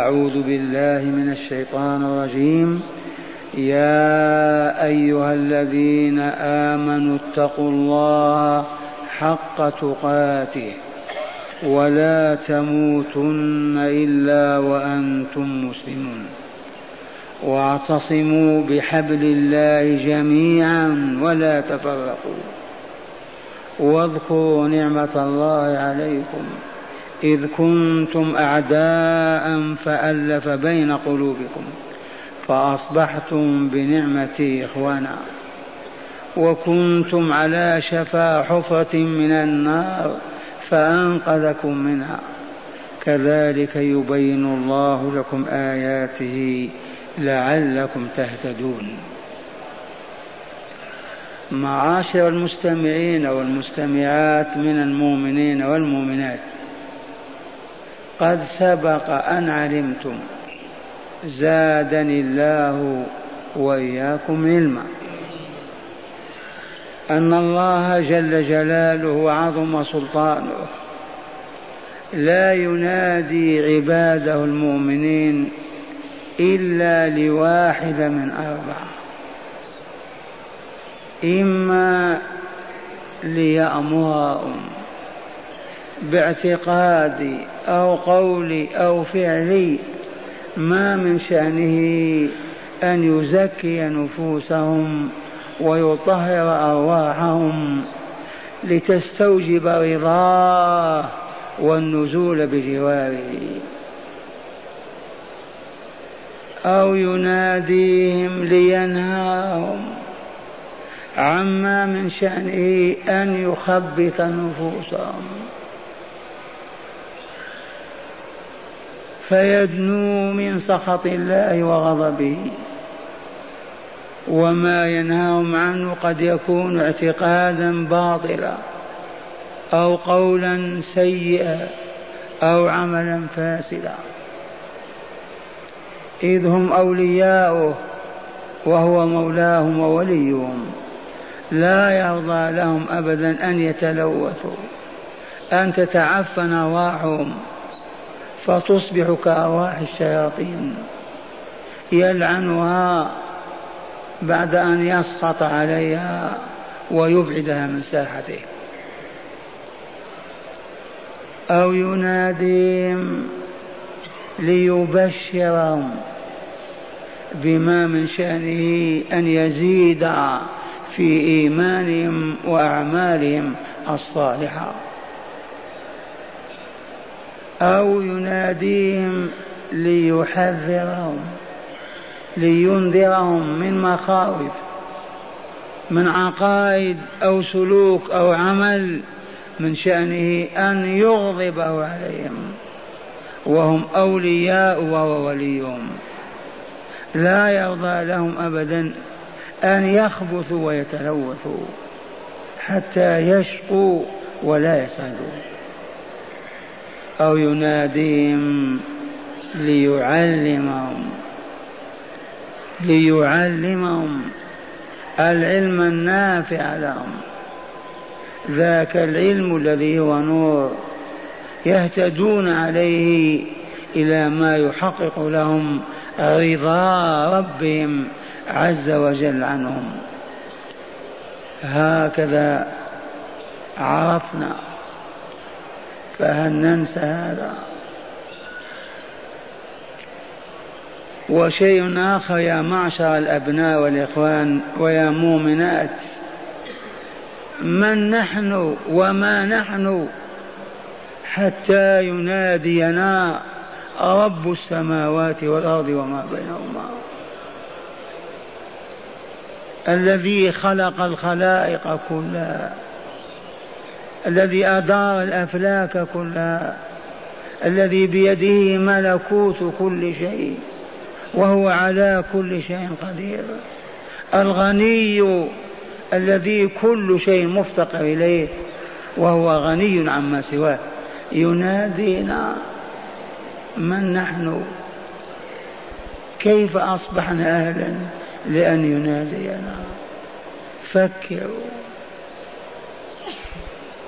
أعوذ بالله من الشيطان الرجيم. يا أيها الذين آمنوا اتقوا الله حق تقاته ولا تموتن إلا وأنتم مسلمون. واعتصموا بحبل الله جميعا ولا تفرقوا. واذكروا نعمة الله عليكم. إذ كنتم أعداء فألف بين قلوبكم فأصبحتم بنعمتي إخوانا وكنتم على شفا حفرة من النار فأنقذكم منها كذلك يبين الله لكم آياته لعلكم تهتدون معاشر المستمعين والمستمعات من المؤمنين والمؤمنات قد سبق أن علمتم. زادني الله وإياكم علما. أن الله جل جلاله عظم سلطانه. لا ينادي عباده المؤمنين إلا لواحد من أربعة إما ليأمرهم. باعتقادي أو قولي أو فعلي ما من شأنه أن يزكي نفوسهم ويطهر أرواحهم لتستوجب رضاه والنزول بجواره. أو يناديهم لينهاهم عما من شأنه أن يخبث نفوسهم. فيدنو من سخط الله وغضبه. وما ينهاهم عنه قد يكون اعتقادا باطلا أو قولا سيئا أو عملا فاسدا. إذ هم أولياؤه وهو مولاهم ووليهم. لا يرضى لهم أبدا أن يتلوثوا. أن تتعفن أرواحهم. فتصبح كأرواح الشياطين يلعنها بعد أن يسخط عليها ويبعدها من ساحته. أو يناديهم ليبشرهم بما من شأنه أن يزيد في إيمانهم وأعمالهم الصالحة. أو يناديهم ليحذرهم لينذرهم من مخاوف من عقائد أو سلوك أو عمل من شأنه أن يغضبه عليهم. وهم أولياء وهو وليهم. لا يرضى لهم أبدا أن يخبثوا ويتلوثوا حتى يشقوا ولا يسعدوا. أو يناديهم ليعلمهم ليعلمهم العلم النافع لهم. ذاك العلم الذي هو نور يهتدون عليه إلى ما يحقق لهم رضا ربهم عز وجل عنهم. هكذا عرفنا فهل ننسى هذا؟ وشيء آخر يا معشر الأبناء والإخوان ويا مؤمنات من نحن وما نحن حتى ينادينا رب السماوات والأرض وما بينهما؟ الذي خلق الخلائق كلها. الذي أدار الأفلاك كلها الذي بيده ملكوت كل شيء وهو على كل شيء قدير. الغني الذي كل شيء مفتقر إليه وهو غني عما سواه. ينادينا من نحن؟ كيف أصبحنا أهلا لأن ينادينا؟ فكروا.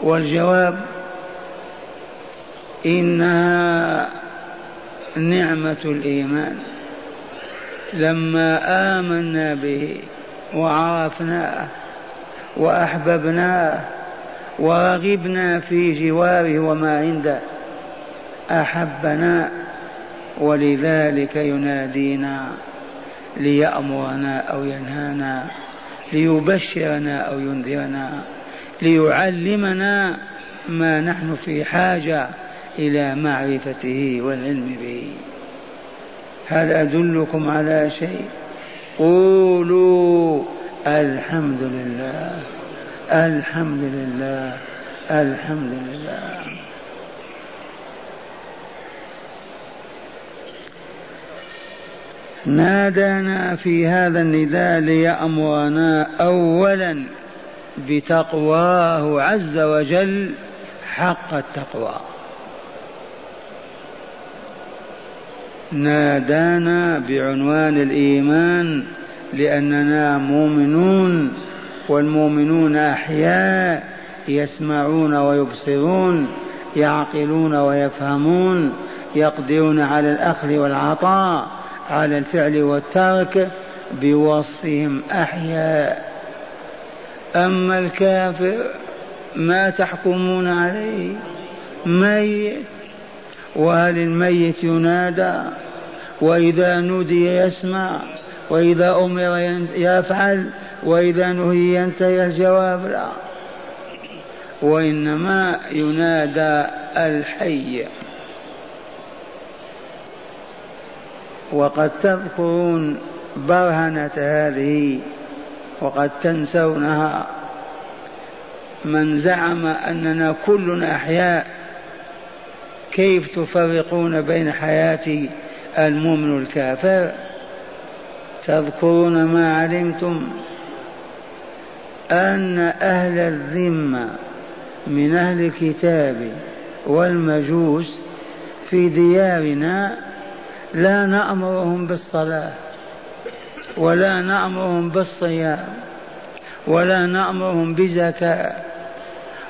والجواب إنها نعمة الإيمان. لما آمنا به وعرفناه وأحببناه ورغبنا في جواره وما عنده أحبنا ولذلك ينادينا ليأمرنا أو ينهانا ليبشرنا أو ينذرنا. ليعلمنا ما نحن في حاجة إلى معرفته والعلم به. هل أدلكم على شيء؟ قولوا الحمد لله الحمد لله الحمد لله. نادانا في هذا النداء ليأمرنا أولا بتقواه عز وجل حق التقوى. نادانا بعنوان الإيمان لأننا مؤمنون والمؤمنون أحياء يسمعون ويبصرون يعقلون ويفهمون يقدرون على الأخذ والعطاء على الفعل والترك بوصفهم أحياء. أما الكافر ما تحكمون عليه ميت. وهل الميت ينادى وإذا نودي يسمع وإذا أمر يفعل وإذا نهي ينتهي الجواب لا. وإنما ينادى الحي. وقد تذكرون برهنة هذه وقد تنسونها. من زعم أننا كلنا أحياء كيف تفرقون بين حياة المؤمن والكافر؟ تذكرون ما علمتم؟ أن أهل الذمة من أهل الكتاب والمجوس في ديارنا لا نأمرهم بالصلاة. ولا نأمرهم بالصيام ولا نأمرهم بزكاة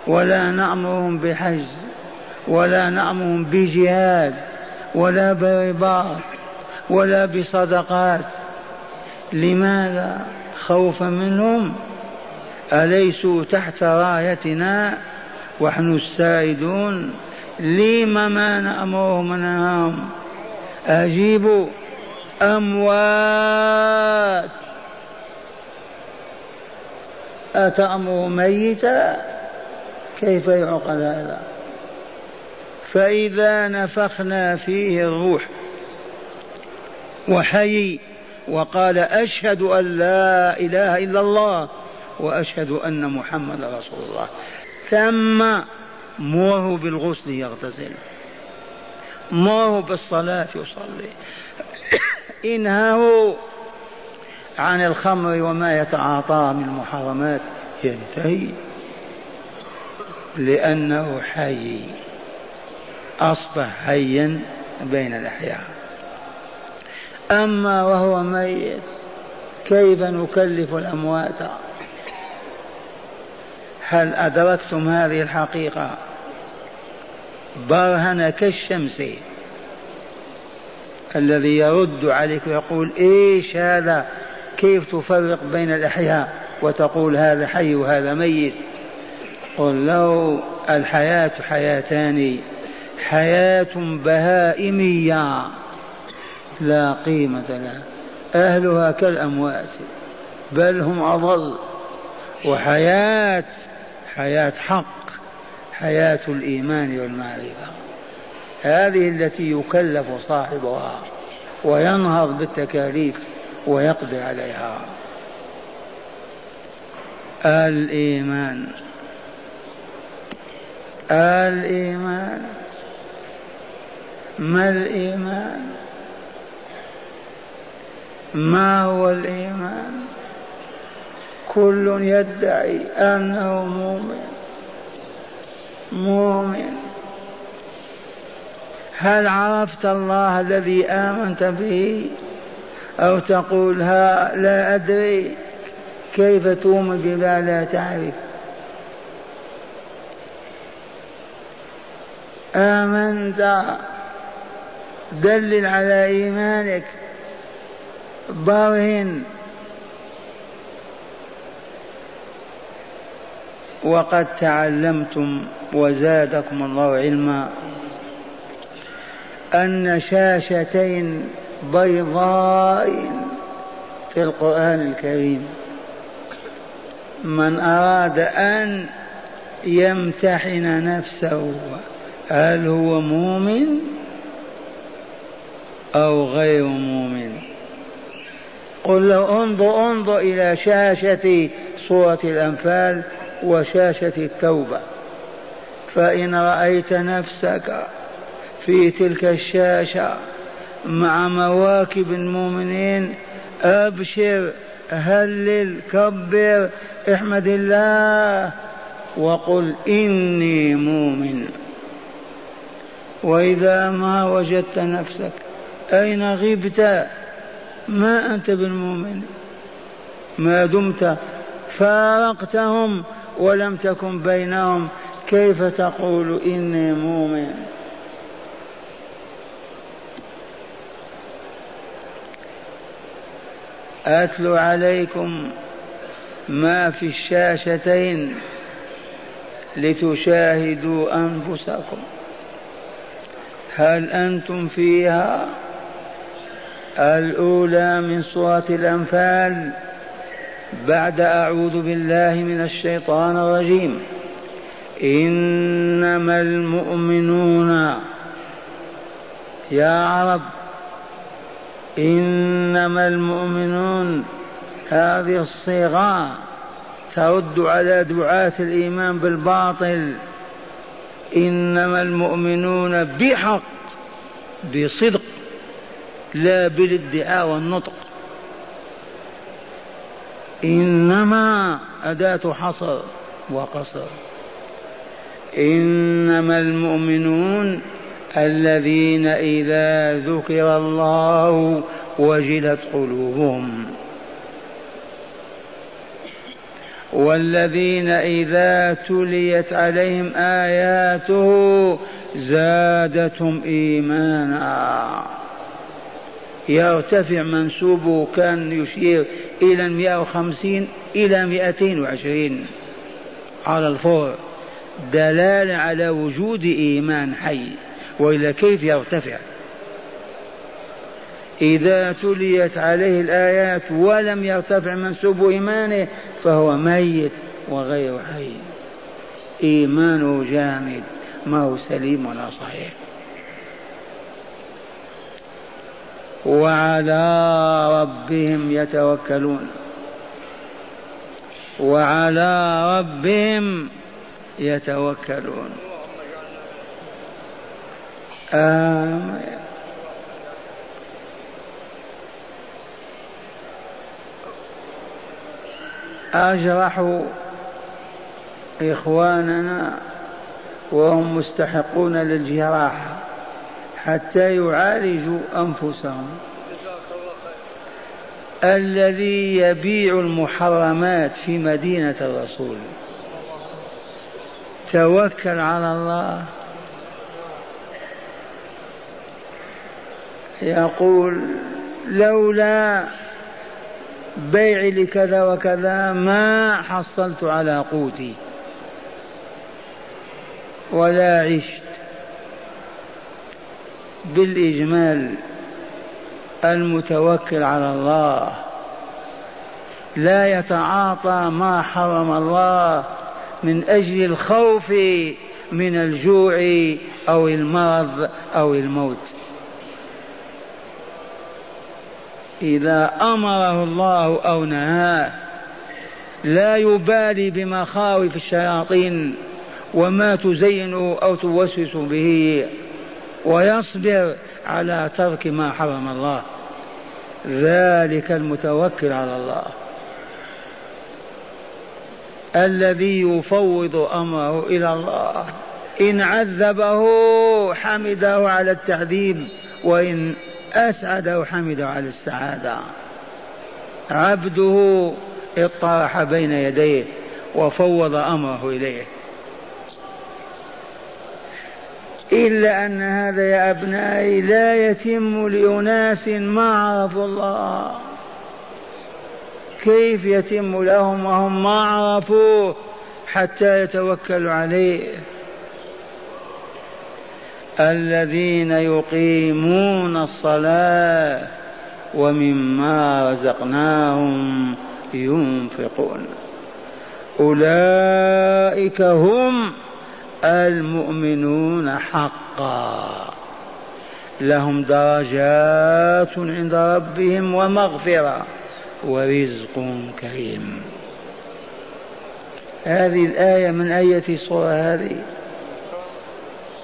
ولا نأمرهم بحج ولا نأمرهم بجهاد ولا برباط ولا بصدقات. لماذا خوفا منهم؟ أليسوا تحت رايتنا ونحن السائدون لم ما نأمرهم وننهاهم أجيبوا أموات. أتأمر ميتا؟ كيف يعقل هذا؟ فإذا نفخنا فيه الروح وحي وقال أشهد أن لا إله إلا الله وأشهد أن محمد رسول الله. ثم مره بالغسل يغتسل؟ مره بالصلاة يصلي؟ إنهاه عن الخمر وما يتعاطى من المحرمات ينتهي. لأنه حي أصبح حيا بين الأحياء. أما وهو ميت كيف نكلف الأموات؟ هل أدركتم هذه الحقيقة؟ برهن كالشمس. الذي يرد عليك ويقول إيش هذا؟ كيف تفرق بين الأحياء وتقول هذا حي وهذا ميت؟ قل له الحياة حياتان حياة بهائمية لا قيمة لها. أهلها كالأموات بل هم أضل. وحياة حياة حق حياة الإيمان والمعرفة. هذه التي يكلف صاحبها وينهض بالتكاليف ويقضي عليها. الإيمان. الإيمان. ما الإيمان؟ ما هو الإيمان؟ كل يدعي أنه مؤمن. مؤمن. هل عرفت الله الذي آمنت به؟ أو تقول ها لا أدري. كيف تؤمن بما لا تعرف؟ آمنت. دلل على إيمانك. برهن. وقد تعلمتم وزادكم الله علما. أن شاشتين بيضاء في القرآن الكريم. من أراد أن يمتحن نفسه هل هو مؤمن أو غير مؤمن؟ قل له انظر انظر إلى شاشة سورة الأنفال وشاشة التوبة. فإن رأيت نفسك في تلك الشاشة مع مواكب المؤمنين أبشر هلل كبر احمد الله وقل إني مؤمن. وإذا ما وجدت نفسك أين غبت؟ ما أنت بالمؤمن. ما دمت فارقتهم ولم تكن بينهم. كيف تقول إني مؤمن؟ أتلو عليكم ما في الشاشتين لتشاهدوا أنفسكم. هل أنتم فيها؟ الأولى من سورة الأنفال. بعد أعوذ بالله من الشيطان الرجيم. إنما المؤمنون يا عرب إنما المؤمنون هذه الصيغة ترد على دعاة الإيمان بالباطل. إنما المؤمنون بحق بصدق لا بالادعاء والنطق. إنما أداة حصر وقصر. إنما المؤمنون الذين إذا ذكر الله وجلت قلوبهم. والذين إذا تليت عليهم آياته زادتهم إيمانا. يرتفع منسوبه كان يشير إلى 150 إلى 220 على الفور. دلالة على وجود إيمان حي. وإلا كيف يرتفع. إذا تليت عليه الآيات ولم يرتفع منسوب إيمانه فهو ميت وغير حي. إيمانه جامد ما هو سليم ولا صحيح. وعلى ربهم يتوكلون. وعلى ربهم يتوكلون. آمين أجرح إخواننا وهم مستحقون للجراحة حتى يعالجوا أنفسهم. الذي يبيع المحرمات في مدينة الرسول. توكل على الله. يقول لولا بيعي لكذا وكذا ما حصلت على قوتي ولا عشت بالإجمال المتوكل على الله لا يتعاطى ما حرم الله من أجل الخوف من الجوع أو المرض أو الموت إذا أمره الله أو نهاه لا يبالي بمخاوف الشياطين وما تزينه أو توسوس به ويصبر على ترك ما حرم الله. ذلك المتوكل على الله. الذي يفوض أمره إلى الله. إن عذبه حمده على التعذيب وإن اسعده حمده على السعادة. عبده اطرح بين يديه وفوض أمره إليه. إلا أن هذا يا أبنائي لا يتم لأناس ما عرفوا الله. كيف يتم لهم وهم ما عرفوه حتى يتوكلوا عليه؟ الذين يقيمون الصلاة ومما رزقناهم ينفقون. أولئك هم المؤمنون حقا. لهم درجات عند ربهم ومغفرة ورزق كريم. هذه الآية من أية صورة هذه.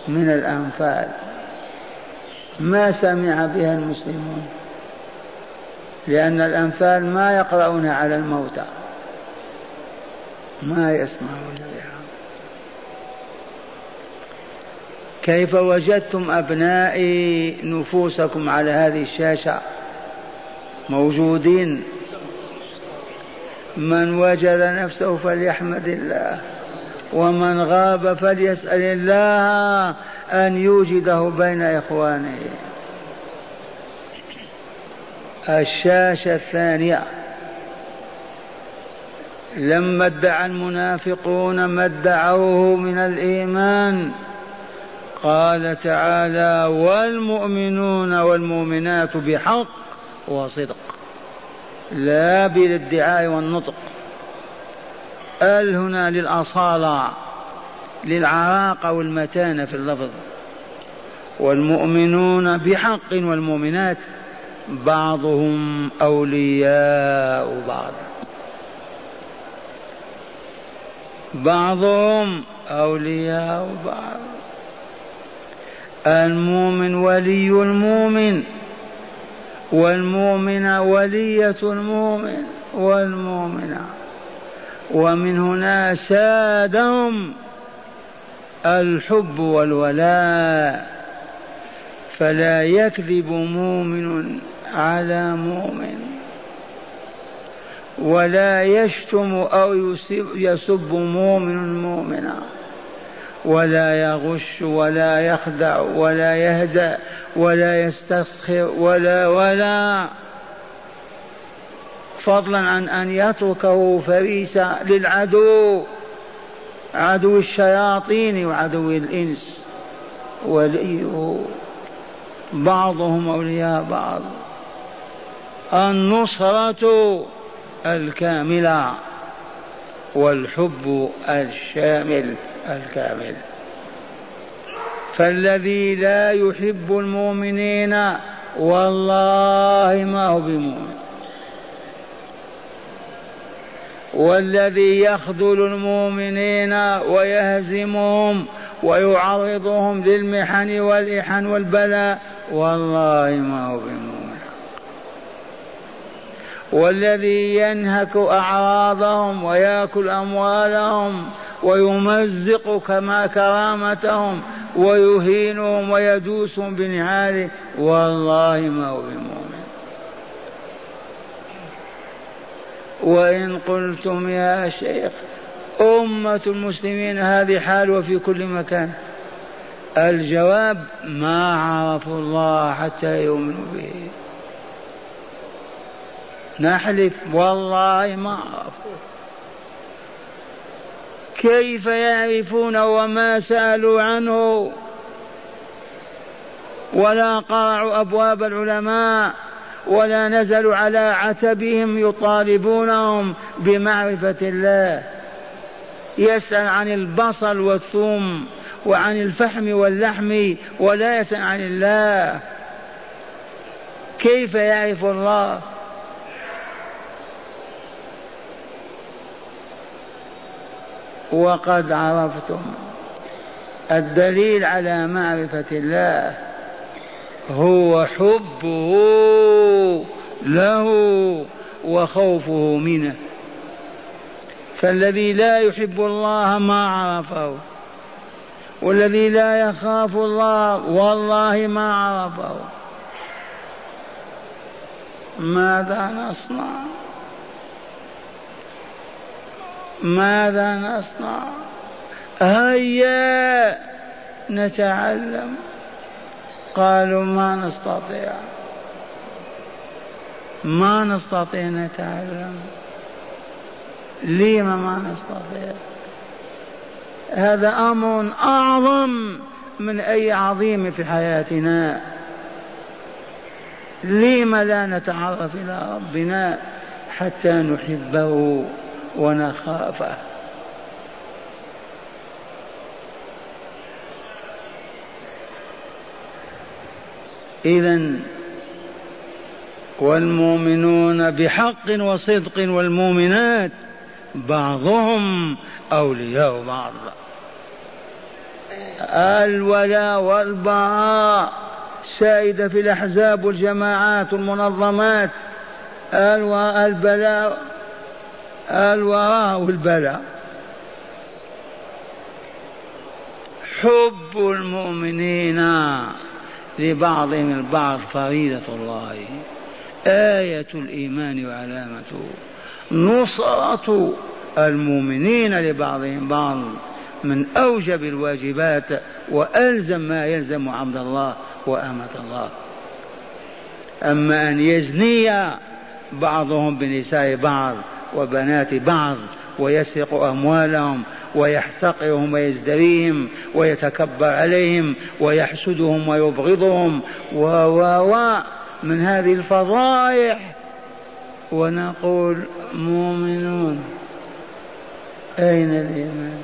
من الأنفال. ما سمع بها المسلمون. لأن الأنفال ما يقرؤون على الموتى. ما يسمعون بها. كيف وجدتم أبنائي نفوسكم على هذه الشاشة؟ موجودين. من وجد نفسه فليحمد الله. ومن غاب فليسأل الله أن يوجده بين إخوانه. الشاشة الثانية. لما ادعى المنافقون ما ادعوه من الإيمان قال تعالى والمؤمنون والمؤمنات بحق وصدق لا بالادعاء والنطق. أل هنا للأصالة للعراقه والمتانة في اللفظ. والمؤمنون بحق والمؤمنات بعضهم أولياء بعض. بعضهم أولياء بعض. المؤمن ولي المؤمن والمؤمنة ولية المؤمن والمؤمنة. ومن هنا سادهم الحب والولاء. فلا يكذب مؤمن على مؤمن. ولا يشتم أو يسب مؤمن مؤمنا. ولا يغش ولا يخدع ولا يهزأ ولا يستسخر ولا ولا فضلا عن أن يتركه فريسا للعدو عدو الشياطين وعدو الإنس. وليه بعضهم أولياء بعض. النصرة الكاملة والحب الشامل الكامل. فالذي لا يحب المؤمنين والله ما هو بمؤمن. والذي يخذل المؤمنين ويهزمهم ويعرضهم للمحن والإحن والبلاء. والله ما هو بمؤمن والذي ينهك أعراضهم ويأكل أموالهم ويمزق كما كرامتهم ويهينهم ويدوسهم بنعاله والله ما هو بمؤمن وإن قلتم يا شيخ أمة المسلمين هذه حال وفي كل مكان. الجواب ما عرفوا الله حتى يؤمنوا به. نحلف والله ما عرفوا. كيف يعرفون وما سألوا عنه؟ ولا قرعوا أبواب العلماء. ولا نزلوا على عتبهم يطالبونهم بمعرفة الله. يسأل عن البصل والثوم وعن الفحم واللحم ولا يسأل عن الله. كيف يعرف الله؟ وقد عرفتم. الدليل على معرفة الله هو حبه له وخوفه منه. فالذي لا يحب الله ما عرفه والذي لا يخاف الله والله ما عرفه. ماذا نصنع؟ ماذا نصنع؟ هيا نتعلم. قالوا ما نستطيع. ما نستطيع نتعلم. لما ما نستطيع؟ هذا أمر أعظم من أي عظيم في حياتنا. لم لا نتعرف إلى ربنا حتى نحبه ونخافه. اذا والمؤمنون بحق وصدق والمؤمنات بعضهم أولياء بعض. الولاء والبراء سائدة في الأحزاب والجماعات والمنظمات. البلاء الوراء والبلاء. حب المؤمنين. لبعضهم البعض فريدة الله. آية الإيمان وعلامته نصرة المؤمنين لبعضهم بعض من أوجب الواجبات وألزم ما يلزم عبد الله وأمة الله. أما أن يزني بعضهم بنساء بعض وبنات بعض ويسرق أموالهم ويحتقرهم ويزدريهم ويتكبر عليهم ويحسدهم ويبغضهم و و من هذه الفضائح. ونقول مؤمنون أين الإيمان؟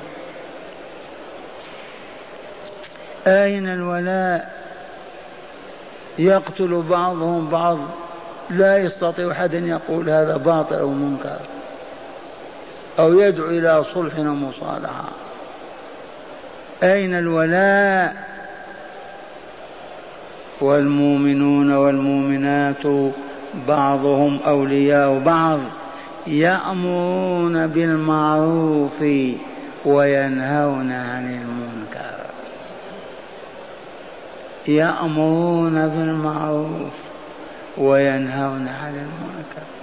أين الولاء؟ يقتل بعضهم بعض لا يستطيع أحد أن يقول هذا باطل أو منكر. أو يدعو إلى صلح ومصالحة. أين الولاء؟ والمؤمنون والمؤمنات بعضهم أولياء بعض يأمرون بالمعروف وينهون عن المنكر. يأمرون بالمعروف وينهون عن المنكر.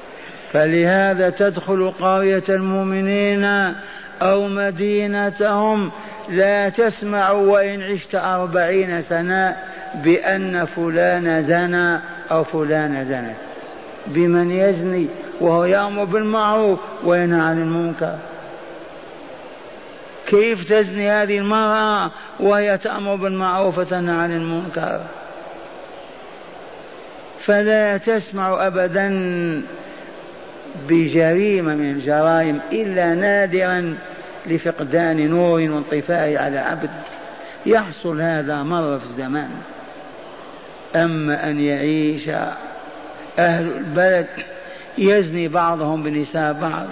فلهذا تدخل قرية المؤمنين أو مدينتهم لا تسمع وإن عشت أربعين سنة بأن فلان زنى أو فلان زنت. بمن يزني وهو يأمر بالمعروف وينهى عن المنكر. كيف تزني هذه المرأة وهي تأمر بالمعروف وتنهى عن المنكر؟ فلا تسمع أبدا بجريمة من الجرائم إلا نادرا لفقدان نور وانطفاء على عبد. يحصل هذا مرة في الزمان. أما أن يعيش أهل البلد يزني بعضهم بنساء بعض.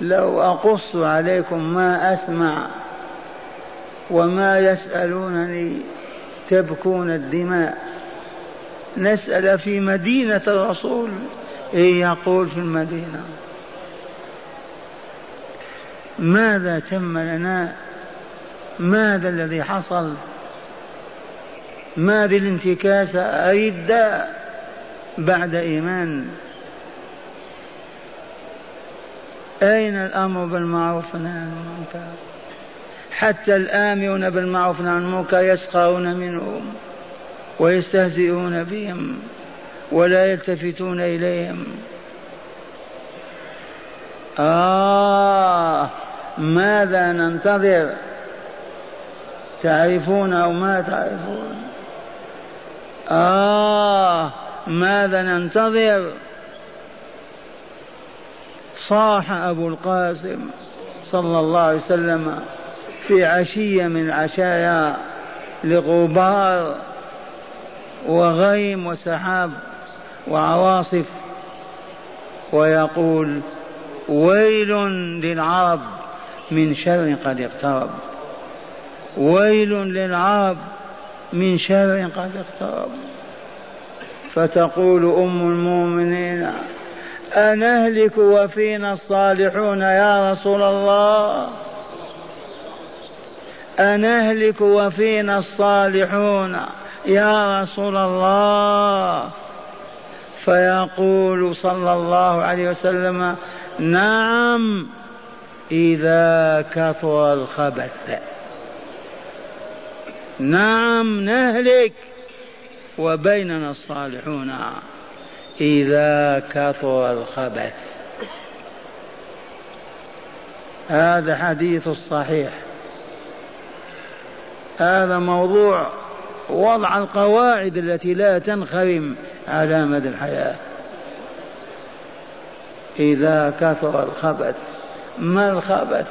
لو أقص عليكم ما أسمع وما يسألونني تبكون الدماء. نسأل في مدينة الرسول. إيه يقول في المدينة؟ ماذا تم لنا؟ ماذا الذي حصل؟ ماذا الانتكاسة ردة بعد إيمان؟ أين الأمر بالمعروف عن المنكر؟ حتى الآمرون بالمعروف عن المنكر يسخرون منهم. ويستهزئون بهم ولا يلتفتون إليهم. آه ماذا ننتظر؟ تعرفون أو ما تعرفون؟ آه ماذا ننتظر؟ صاح أبو القاسم صلى الله عليه وسلم في عشية من العشايا لغبار وغيم وسحاب وعواصف ويقول ويل للعرب من شر قد اقترب. ويل للعرب من شر قد اقترب. فتقول أم المؤمنين أنهلك وفينا الصالحون يا رسول الله؟ أنهلك وفينا الصالحون يا رسول الله. فيقول صلى الله عليه وسلم نعم إذا كثر الخبث. نعم نهلك. وبيننا الصالحون إذا كثر الخبث. هذا حديث الصحيح هذا موضوع وضع القواعد التي لا تنخرم على مدى الحياة. إذا كثر الخبث ما الخبث؟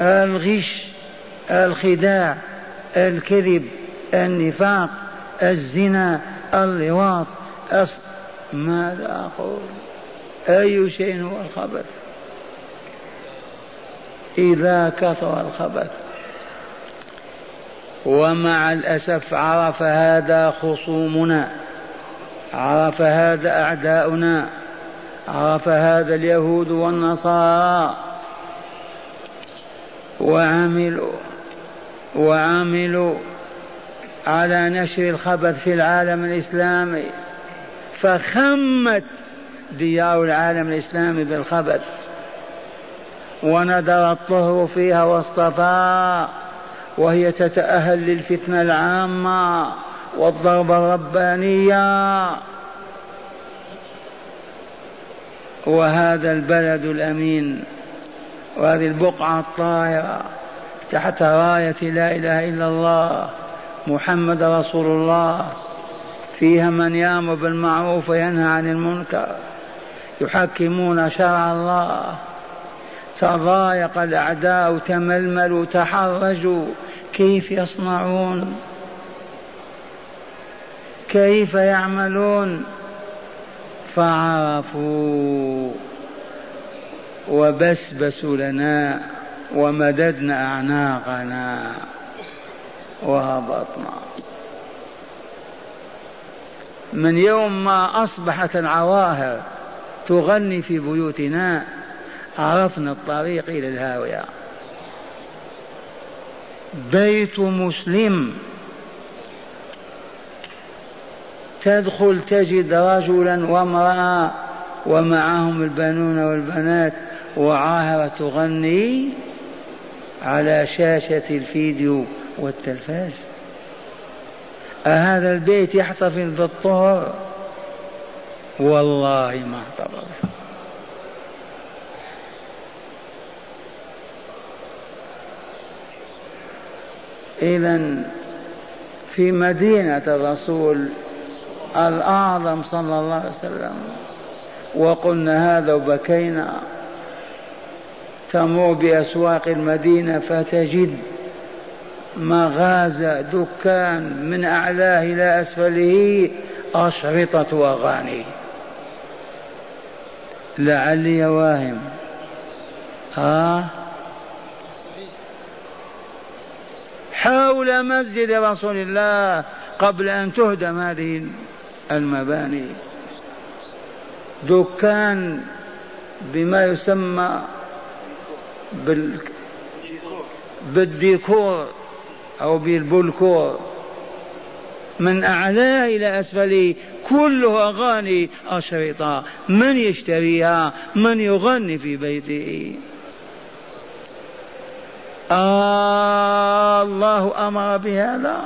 الغش الخداع الكذب النفاق الزنا اللواط أص... ماذا أقول؟ أي شيء هو الخبث؟ إذا كثر الخبث ومع الأسف عرف هذا خصومنا عرف هذا أعداؤنا عرف هذا اليهود والنصارى وعملوا وعملوا على نشر الخبث في العالم الإسلامي فخمت ديار العالم الإسلامي بالخبث وندر الطهر فيها والصفاء. وهي تتأهل للفتنة العامة والضربة الربانية. وهذا البلد الأمين وهذه البقعة الطاهرة تحت راية لا إله إلا الله محمد رسول الله. فيها من يامر بالمعروف وينهى عن المنكر يحكمون شرع الله. تضايق الأعداء تململوا تحرجوا. كيف يصنعون؟ كيف يعملون؟ فعرفوا. وبسبسوا لنا ومددنا أعناقنا. وهبطنا. من يوم ما أصبحت العواهر تغني في بيوتنا عرفنا الطريق إلى الهاوية. بيت مسلم. تدخل تجد رجلا وامرأة ومعهم البنون والبنات وعاهرة تغني على شاشة الفيديو والتلفاز. أهذا البيت يحتفظ بالطهر. والله ما احتفظ. إذا في مدينة الرسول الأعظم صلى الله عليه وسلم. وقلنا هذا وبكينا. تمر بأسواق المدينة فتجد مغازة دكان من أعلاه إلى أسفله أشرطة أغاني. لعلي واهم. ها؟ حول مسجد رسول الله قبل أن تهدم هذه المباني. دكان بما يسمى بال بالديكور أو بالبولكور من أعلاه إلى أسفله كله أغاني أشرطة من يشتريها؟ من يغني في بيته؟ الله أمر بهذا.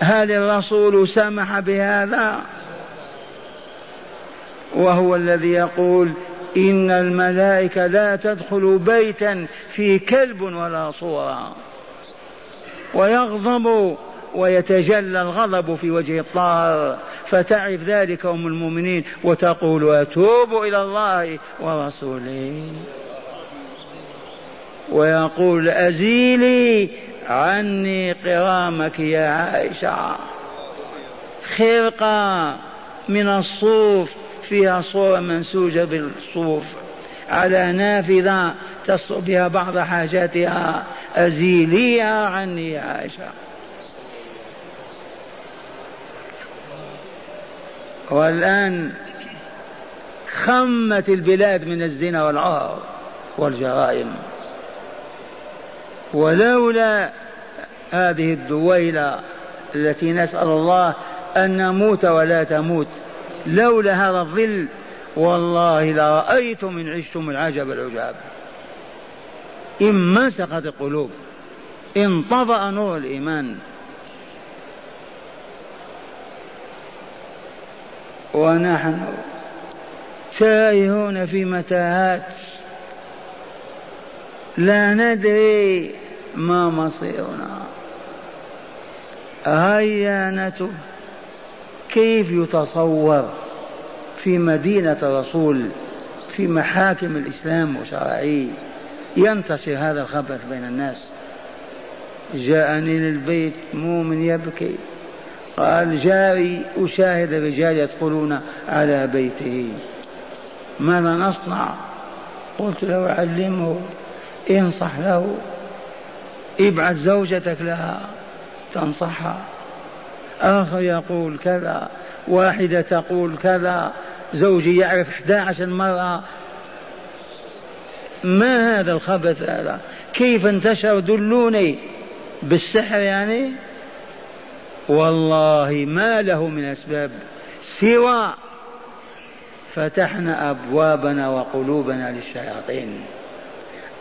هل الرسول سمح بهذا؟ وهو الذي يقول إن الملائكة لا تدخل بيتا في كلب ولا صورة. ويغضب ويتجلى الغضب في وجه الطاهر فتعرف ذلك أم المؤمنين وتقول أتوب إلى الله ورسوله. ويقول أزيلي عني قرامك يا عائشة. خرقة من الصوف فيها صورة منسوجة بالصوف. على نافذة تصل بها بعض حاجاتها. أزيليها عني يا عائشة. والآن خمت البلاد من الزنا والعار والجرائم. ولولا هذه الدويلة التي نسأل الله أن نموت ولا تموت لولا هذا الظل والله لرأيتم إن عشتم العجب العجاب. إن مسقت القلوب انطفأ نور الإيمان. ونحن تائهون في متاهات. لا ندري ما مصيرنا. هيا نتب كيف يتصور في مدينة الرسول في محاكم الإسلام وشرعي ينتشر هذا الخبث بين الناس؟ جاءني للبيت مؤمن يبكي. قال جاري أشاهد الرجال يدخلون على بيته. ماذا نصنع؟ قلت له علمه انصح له. ابعث زوجتك لها تنصحها. آخر يقول كذا واحدة تقول كذا. زوجي يعرف 11 مرة ما هذا الخبث هذا؟ كيف انتشر دلوني؟ بالسحر يعني؟ والله ما له من أسباب سوى فتحنا أبوابنا وقلوبنا للشياطين.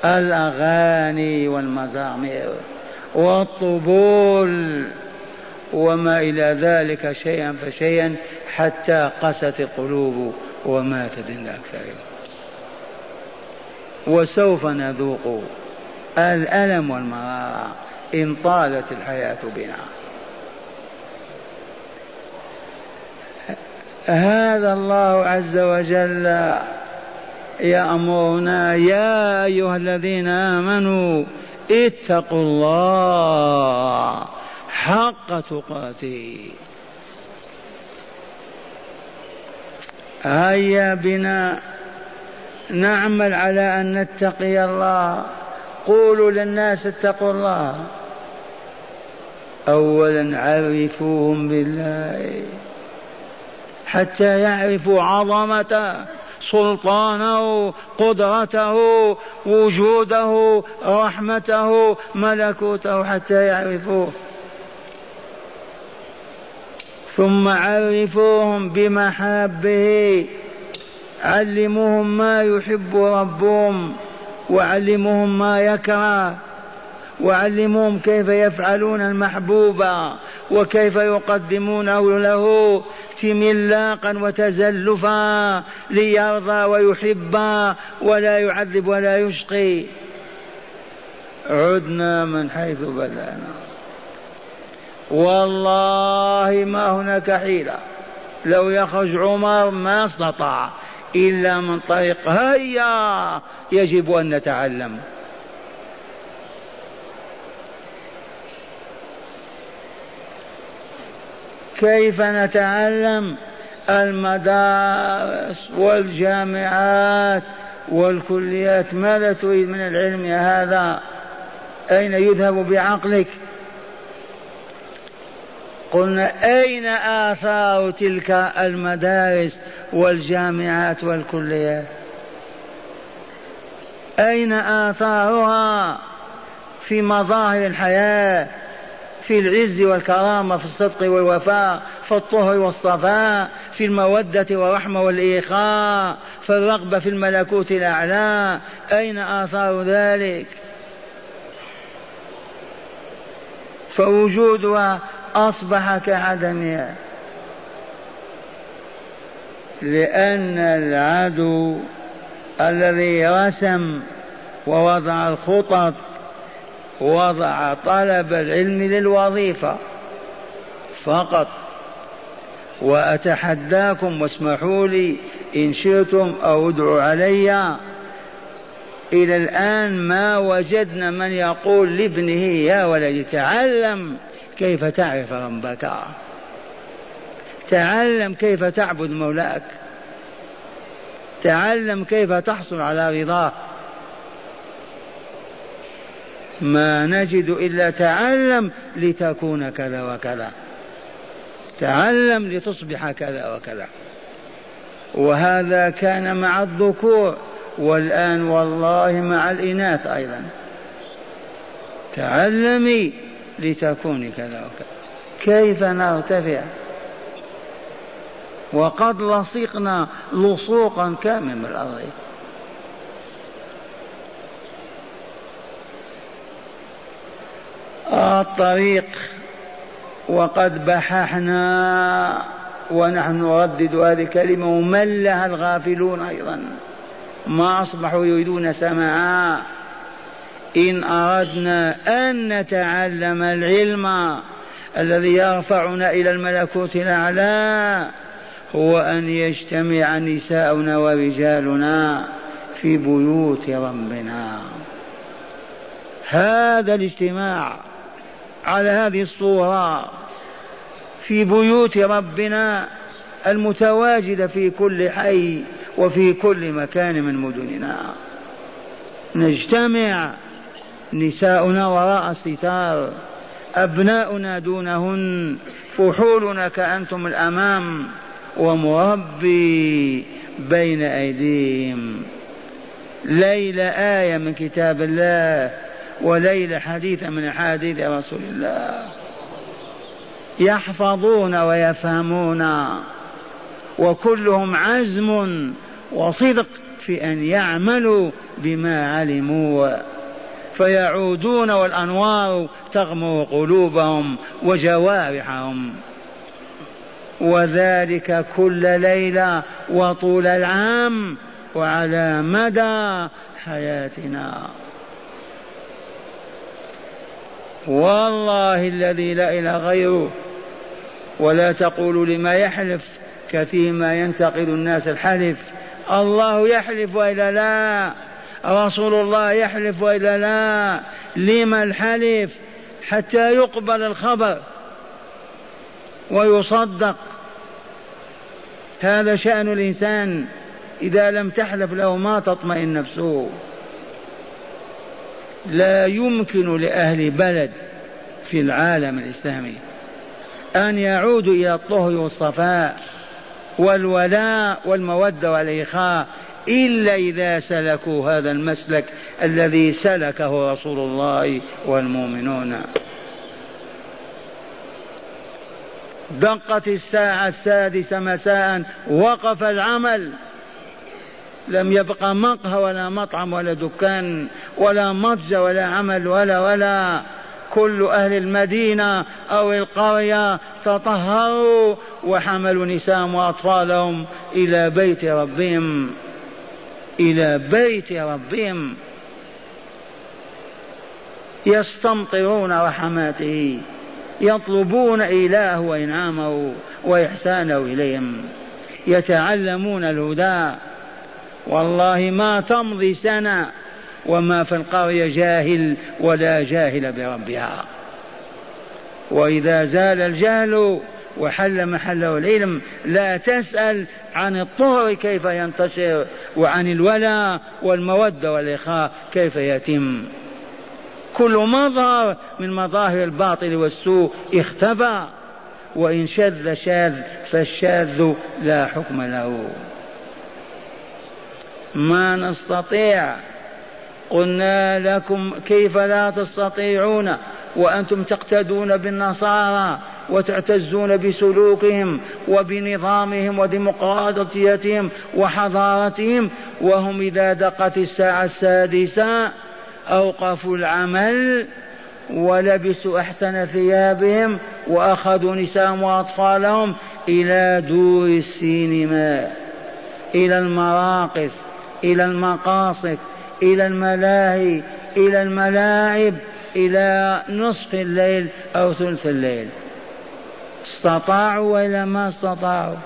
الأغاني والمزامير والطبول وما إلى ذلك شيئا فشيئا حتى قست القلوب وماتت الأكثر وسوف نذوق الألم والمرارة إن طالت الحياة بنا. هذا الله عز وجل يأمرنا يا أيها الذين آمنوا اتقوا الله حق تقاته. هيا بنا نعمل على أن نتقي الله. قولوا للناس اتقوا الله. أولا عرفوهم بالله حتى يعرفوا عظمته. سلطانه قدرته وجوده رحمته ملكوته حتى يعرفوه. ثم عرفوهم بمحابه. علموهم ما يحب ربهم وعلموهم ما يكره. وعلموهم كيف يفعلون المحبوب وكيف يقدمونه له تملاقا وتزلفا ليرضى ويحب ولا يعذب ولا يشقي. عدنا من حيث بدأنا. والله ما هناك حيلة. لو يخرج عمر ما استطاع إلا من طريق هيا يجب أن نتعلم. كيف نتعلم المدارس والجامعات والكليات؟ ماذا تريد من العلم يا هذا؟ أين يذهب بعقلك؟ قلنا أين آثار تلك المدارس والجامعات والكليات؟ أين آثارها في مظاهر الحياة؟ في العز والكرامة في الصدق والوفاء في الطهر والصفاء في المودة والرحمة والإخاء في الرغبة في الملكوت الأعلى. أين آثار ذلك؟ فوجودها أصبح كعدمها لأن العدو الذي رسم ووضع الخطط وضع طلب العلم للوظيفة فقط. وأتحداكم واسمحوا لي إن شئتم أو ادعوا علي. إلى الآن ما وجدنا من يقول لابنه يا ولدي تعلم كيف تعرف ربك. تعلم كيف تعبد مولاك. تعلم كيف تحصل على رضاه ما نجد إلا تعلم لتكون كذا وكذا. تعلم لتصبح كذا وكذا. وهذا كان مع الذكور والآن والله مع الإناث أيضا. تعلمي لتكوني كذا وكذا. كيف نرتفع؟ وقد لصقنا لصوقا كاملا من الأرض؟ الطريق وقد بححنا ونحن نردد هذه الكلمة ومن لها الغافلون أيضا. ما أصبحوا يريدون سماعا. إن أردنا أن نتعلم العلم الذي يرفعنا إلى الملكوت الأعلى هو أن يجتمع نساؤنا ورجالنا في بيوت ربنا. هذا الاجتماع على هذه الصورة في بيوت ربنا المتواجدة في كل حي وفي كل مكان من مدننا. نجتمع نساؤنا وراء الستار أبناؤنا دونهن فحولنا كأنتم الأمام ومربي بين أيديهم. ليلة آية من كتاب الله وليلة حديث من أحاديث رسول الله. يحفظون ويفهمون وكلهم عزم وصدق في أن يعملوا بما علموا. فيعودون والأنوار تغمر قلوبهم وجوارحهم. وذلك كل ليلة وطول العام وعلى مدى حياتنا. والله الذي لا إله غيره. ولا تقولوا لما يحلف كثير ما ينتقد الناس الحلف. الله يحلف وإلا لا. رسول الله يحلف وإلا لا. لما الحلف؟ حتى يقبل الخبر ويصدق. هذا شأن الإنسان. إذا لم تحلف له ما تطمئن نفسه. لا يمكن لأهل بلد في العالم الإسلامي أن يعودوا إلى الطهر والصفاء والولاء والمودة والإخاء إلا إذا سلكوا هذا المسلك الذي سلكه رسول الله والمؤمنون. دقت الساعة السادسة مساء وقف العمل. لم يبق مقهى ولا مطعم ولا دكان ولا متجر ولا عمل ولا ولا. كل أهل المدينة أو القرية تطهروا وحملوا نساءهم وأطفالهم إلى بيت ربهم. إلى بيت ربهم. يستمطرون رحماته. يطلبون إله وإنعامه وإحسانه إليهم. يتعلمون الهدى. والله ما تمضي سنة وما في القرية جاهل ولا جاهل بربها. وإذا زال الجهل وحل محله العلم لا تسأل عن الطهر كيف ينتشر وعن الولاء والمودة والإخاء كيف يتم. كل مظهر من مظاهر الباطل والسوء اختفى وإن شذ شاذ فالشاذ لا حكم له. ما نستطيع. قلنا لكم كيف لا تستطيعون؟ وأنتم تقتدون بالنصارى وتعتزون بسلوكهم وبنظامهم وديمقراطيتهم وحضارتهم وهم إذا دقت الساعة السادسة أوقفوا العمل ولبسوا أحسن ثيابهم وأخذوا نساءهم وأطفالهم إلى دور السينما إلى المراقص. إلى المقاصد إلى الملاهي إلى الملاعب إلى نصف الليل أو ثلث الليل. استطاعوا وإلا ما استطاعوا.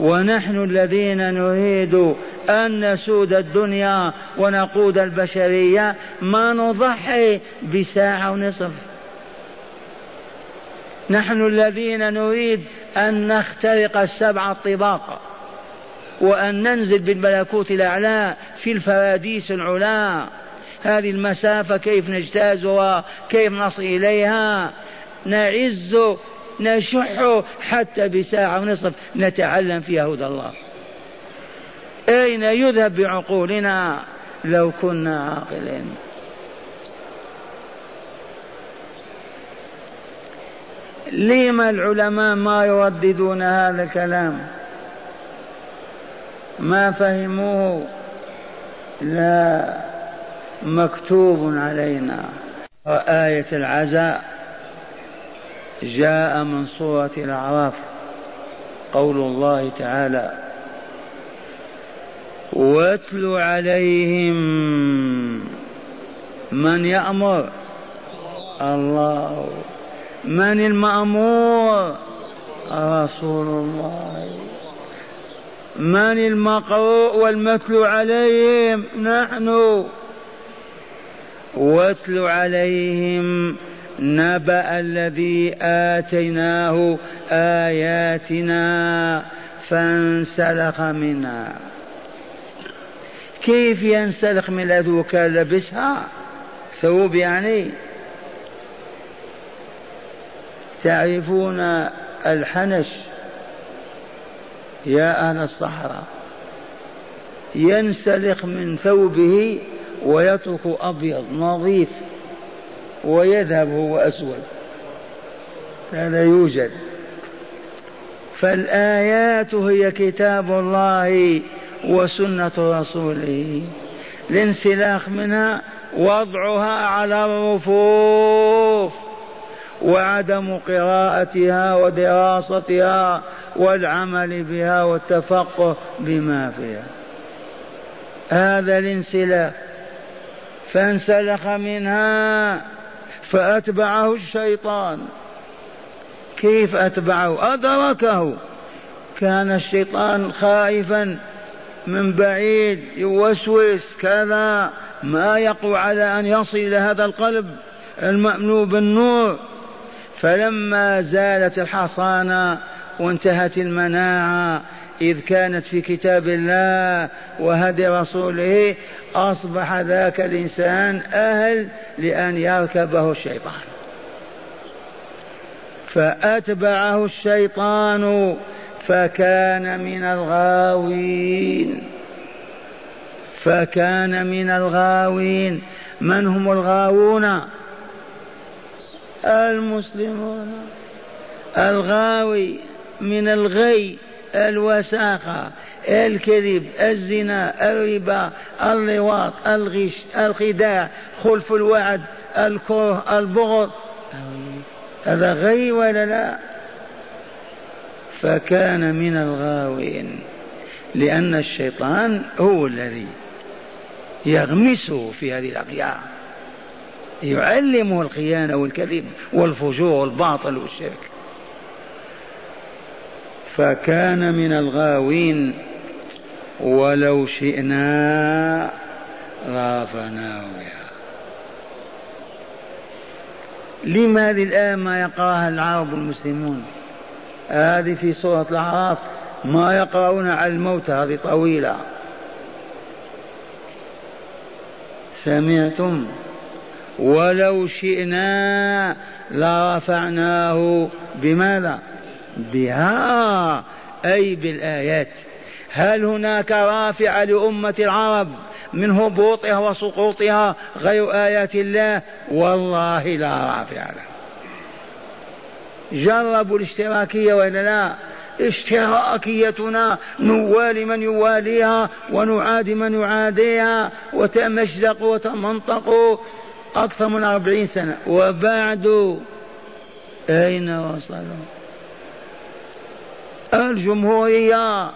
ونحن الذين نريد أن نسود الدنيا ونقود البشرية ما نضحي بساعة ونصف. نحن الذين نريد أن نخترق السبع الطباق. وأن ننزل بالملكوت الأعلى في الفراديس العلا. هذه المسافة كيف نجتازها كيف نصل إليها. نعز نشح حتى بساعة ونصف نتعلم فيها هدى الله. أين يذهب بعقولنا لو كنا عاقلين؟ لما العلماء ما يرددون هذا الكلام؟ ما فهموه لا مكتوب علينا. وآية العزاء جاء من سورة الأعراف قول الله تعالى واتل عليهم من يأمر. الله. من المأمور؟ رسول الله. من المقروء والمتلو عليهم نحن. واتل عليهم نبأ الذي آتيناه آياتنا فانسلخ منها. كيف ينسلخ من الذي كان لبسها ثوب يعني. تعرفون الحنش؟ يا أهل الصحراء ينسلخ من ثوبه ويترك أبيض نظيف ويذهب هو أسود. هذا يوجد. فالآيات هي كتاب الله وسنة رسوله. الانسلاخ منها وضعها على الرفوف. وعدم قراءتها ودراستها والعمل بها والتفقه بما فيها. هذا الانسلاخ. فانسلخ منها فأتبعه الشيطان. كيف أتبعه؟ أدركه. كان الشيطان خائفا من بعيد يوسوس كذا. ما يقوى على أن يصل إلى هذا القلب المأمنو بالنور. فلما زالت الحصانة وانتهت المناعة إذ كانت في كتاب الله وهدي رسوله أصبح ذاك الإنسان أهل لأن يركبه الشيطان. فأتبعه الشيطان فكان من الغاوين. فكان من الغاوين. من هم الغاوون؟ المسلمون. الغاوي من الغي الوساخة الكذب الزنا الربا اللواط الغش الخداع خلف الوعد الكره البغض. هذا غي ولا لا؟ فكان من الغاوين لأن الشيطان هو الذي يغمسه في هذه الأقيار يعلمه الخيانة والكذب والفجور والباطل والشرك. فكان من الغاوين ولو شئنا رافناه بها. لما هذه الآية ما يقراها العرب المسلمون؟ هذه في سورة الأعراف ما يقرؤون على الموت هذه طويلة. سمعتم ولو شئنا لرفعناه بماذا؟ بها أي بالآيات. هل هناك رافع لأمة العرب من هبوطها وسقوطها غير آيات الله؟ والله لا رافع له. جربوا الاشتراكية ولا لا؟ اشتراكيتنا نوالي من يواليها ونعادي من يعاديها وتمشدق وتمنطق أكثر من أربعين سنة. وبعد أين وصلوا الجمهورية.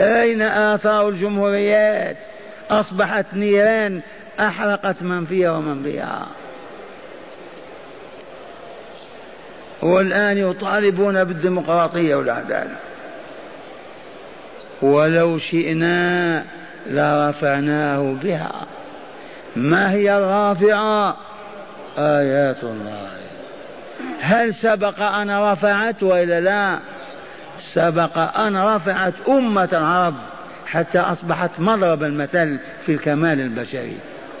أين آثار الجمهوريات؟ أصبحت نيران أحرقت من فيها ومن بها. والآن يطالبون بالديمقراطية والعدالة ولو شئنا لرفعناه بها. ما هي الرافعة؟ آيات الله. هل سبق أن رفعت وإلا لا؟ سبق أن رفعت أمة العرب حتى أصبحت مضرب المثل في الكمال البشري.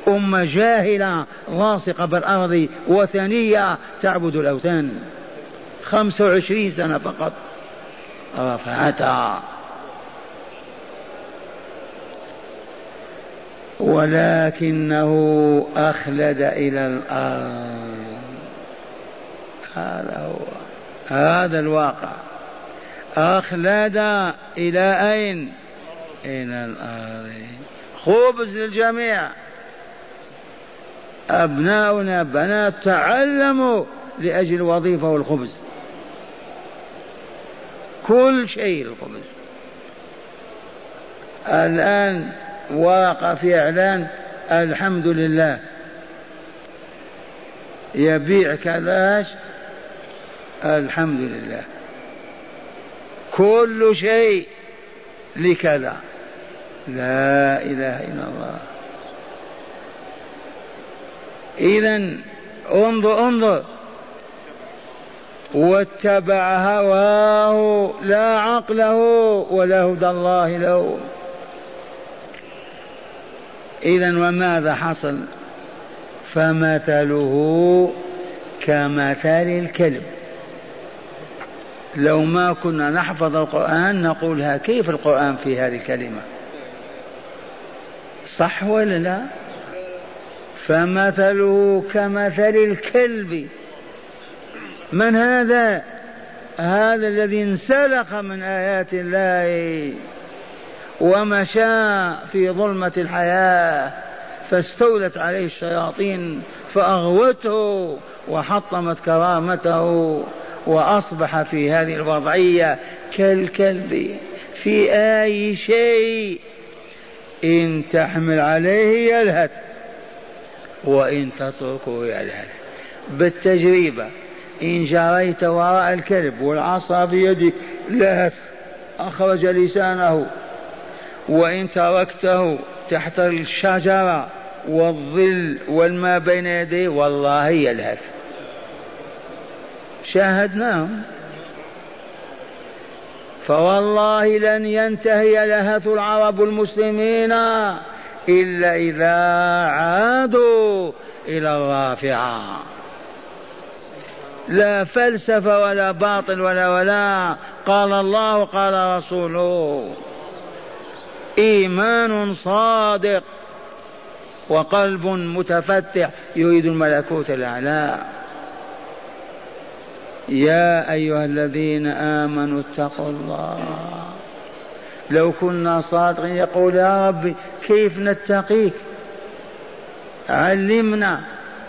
أمة جاهلة لاصقة بالأرض وثنية تعبد الأوثان. خمسة وعشرين سنة فقط رفعتها. ولكنه أخلد إلى الأرض. هذا هو. هذا الواقع. أخلد إلى أين؟ إلى الأرض. خبز للجميع. أبناؤنا بنات تعلموا لأجل الوظيفة والخبز. كل شيء الخبز. الآن ورقة في إعلان الحمد لله. يبيع كلاش الحمد لله. كل شيء لكذا. لا إله إلا الله. إذا انظر انظر. واتبع هواه لا عقله ولا هدى الله له. إذا وماذا حصل؟ فمثله كمثل الكلب. لو ما كنا نحفظ القرآن نقولها كيف القرآن في هذه الكلمة؟ صح ولا لا؟ فمثله كمثل الكلب. من هذا؟ هذا الذي انسلخ من آيات الله. ومشى في ظلمة الحياة فاستولت عليه الشياطين فأغوته وحطمت كرامته وأصبح في هذه الوضعية كالكلب في أي شيء إن تحمل عليه يلهث وإن تتركه يلهث. بالتجربة إن جريت وراء الكلب والعصا بيدك لهث أخرج لسانه وإن تركته تحت الشجرة والظل والماء بين يديه والله يلهث. شاهدناهم. فوالله لن ينتهي لهث العرب المسلمين إلا إذا عادوا إلى الرافعة. لا فلسفة ولا باطل ولا ولا. قال الله قال رسوله. إيمان صادق وقلب متفتح. يريد الملكوت الأعلى. يا أيها الذين آمنوا اتقوا الله. لو كنا صادقين يقول يا ربي كيف نتقيك؟ علمنا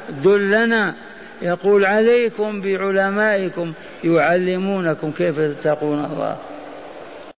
دلنا. يقول عليكم بعلمائكم يعلمونكم كيف تتقون الله.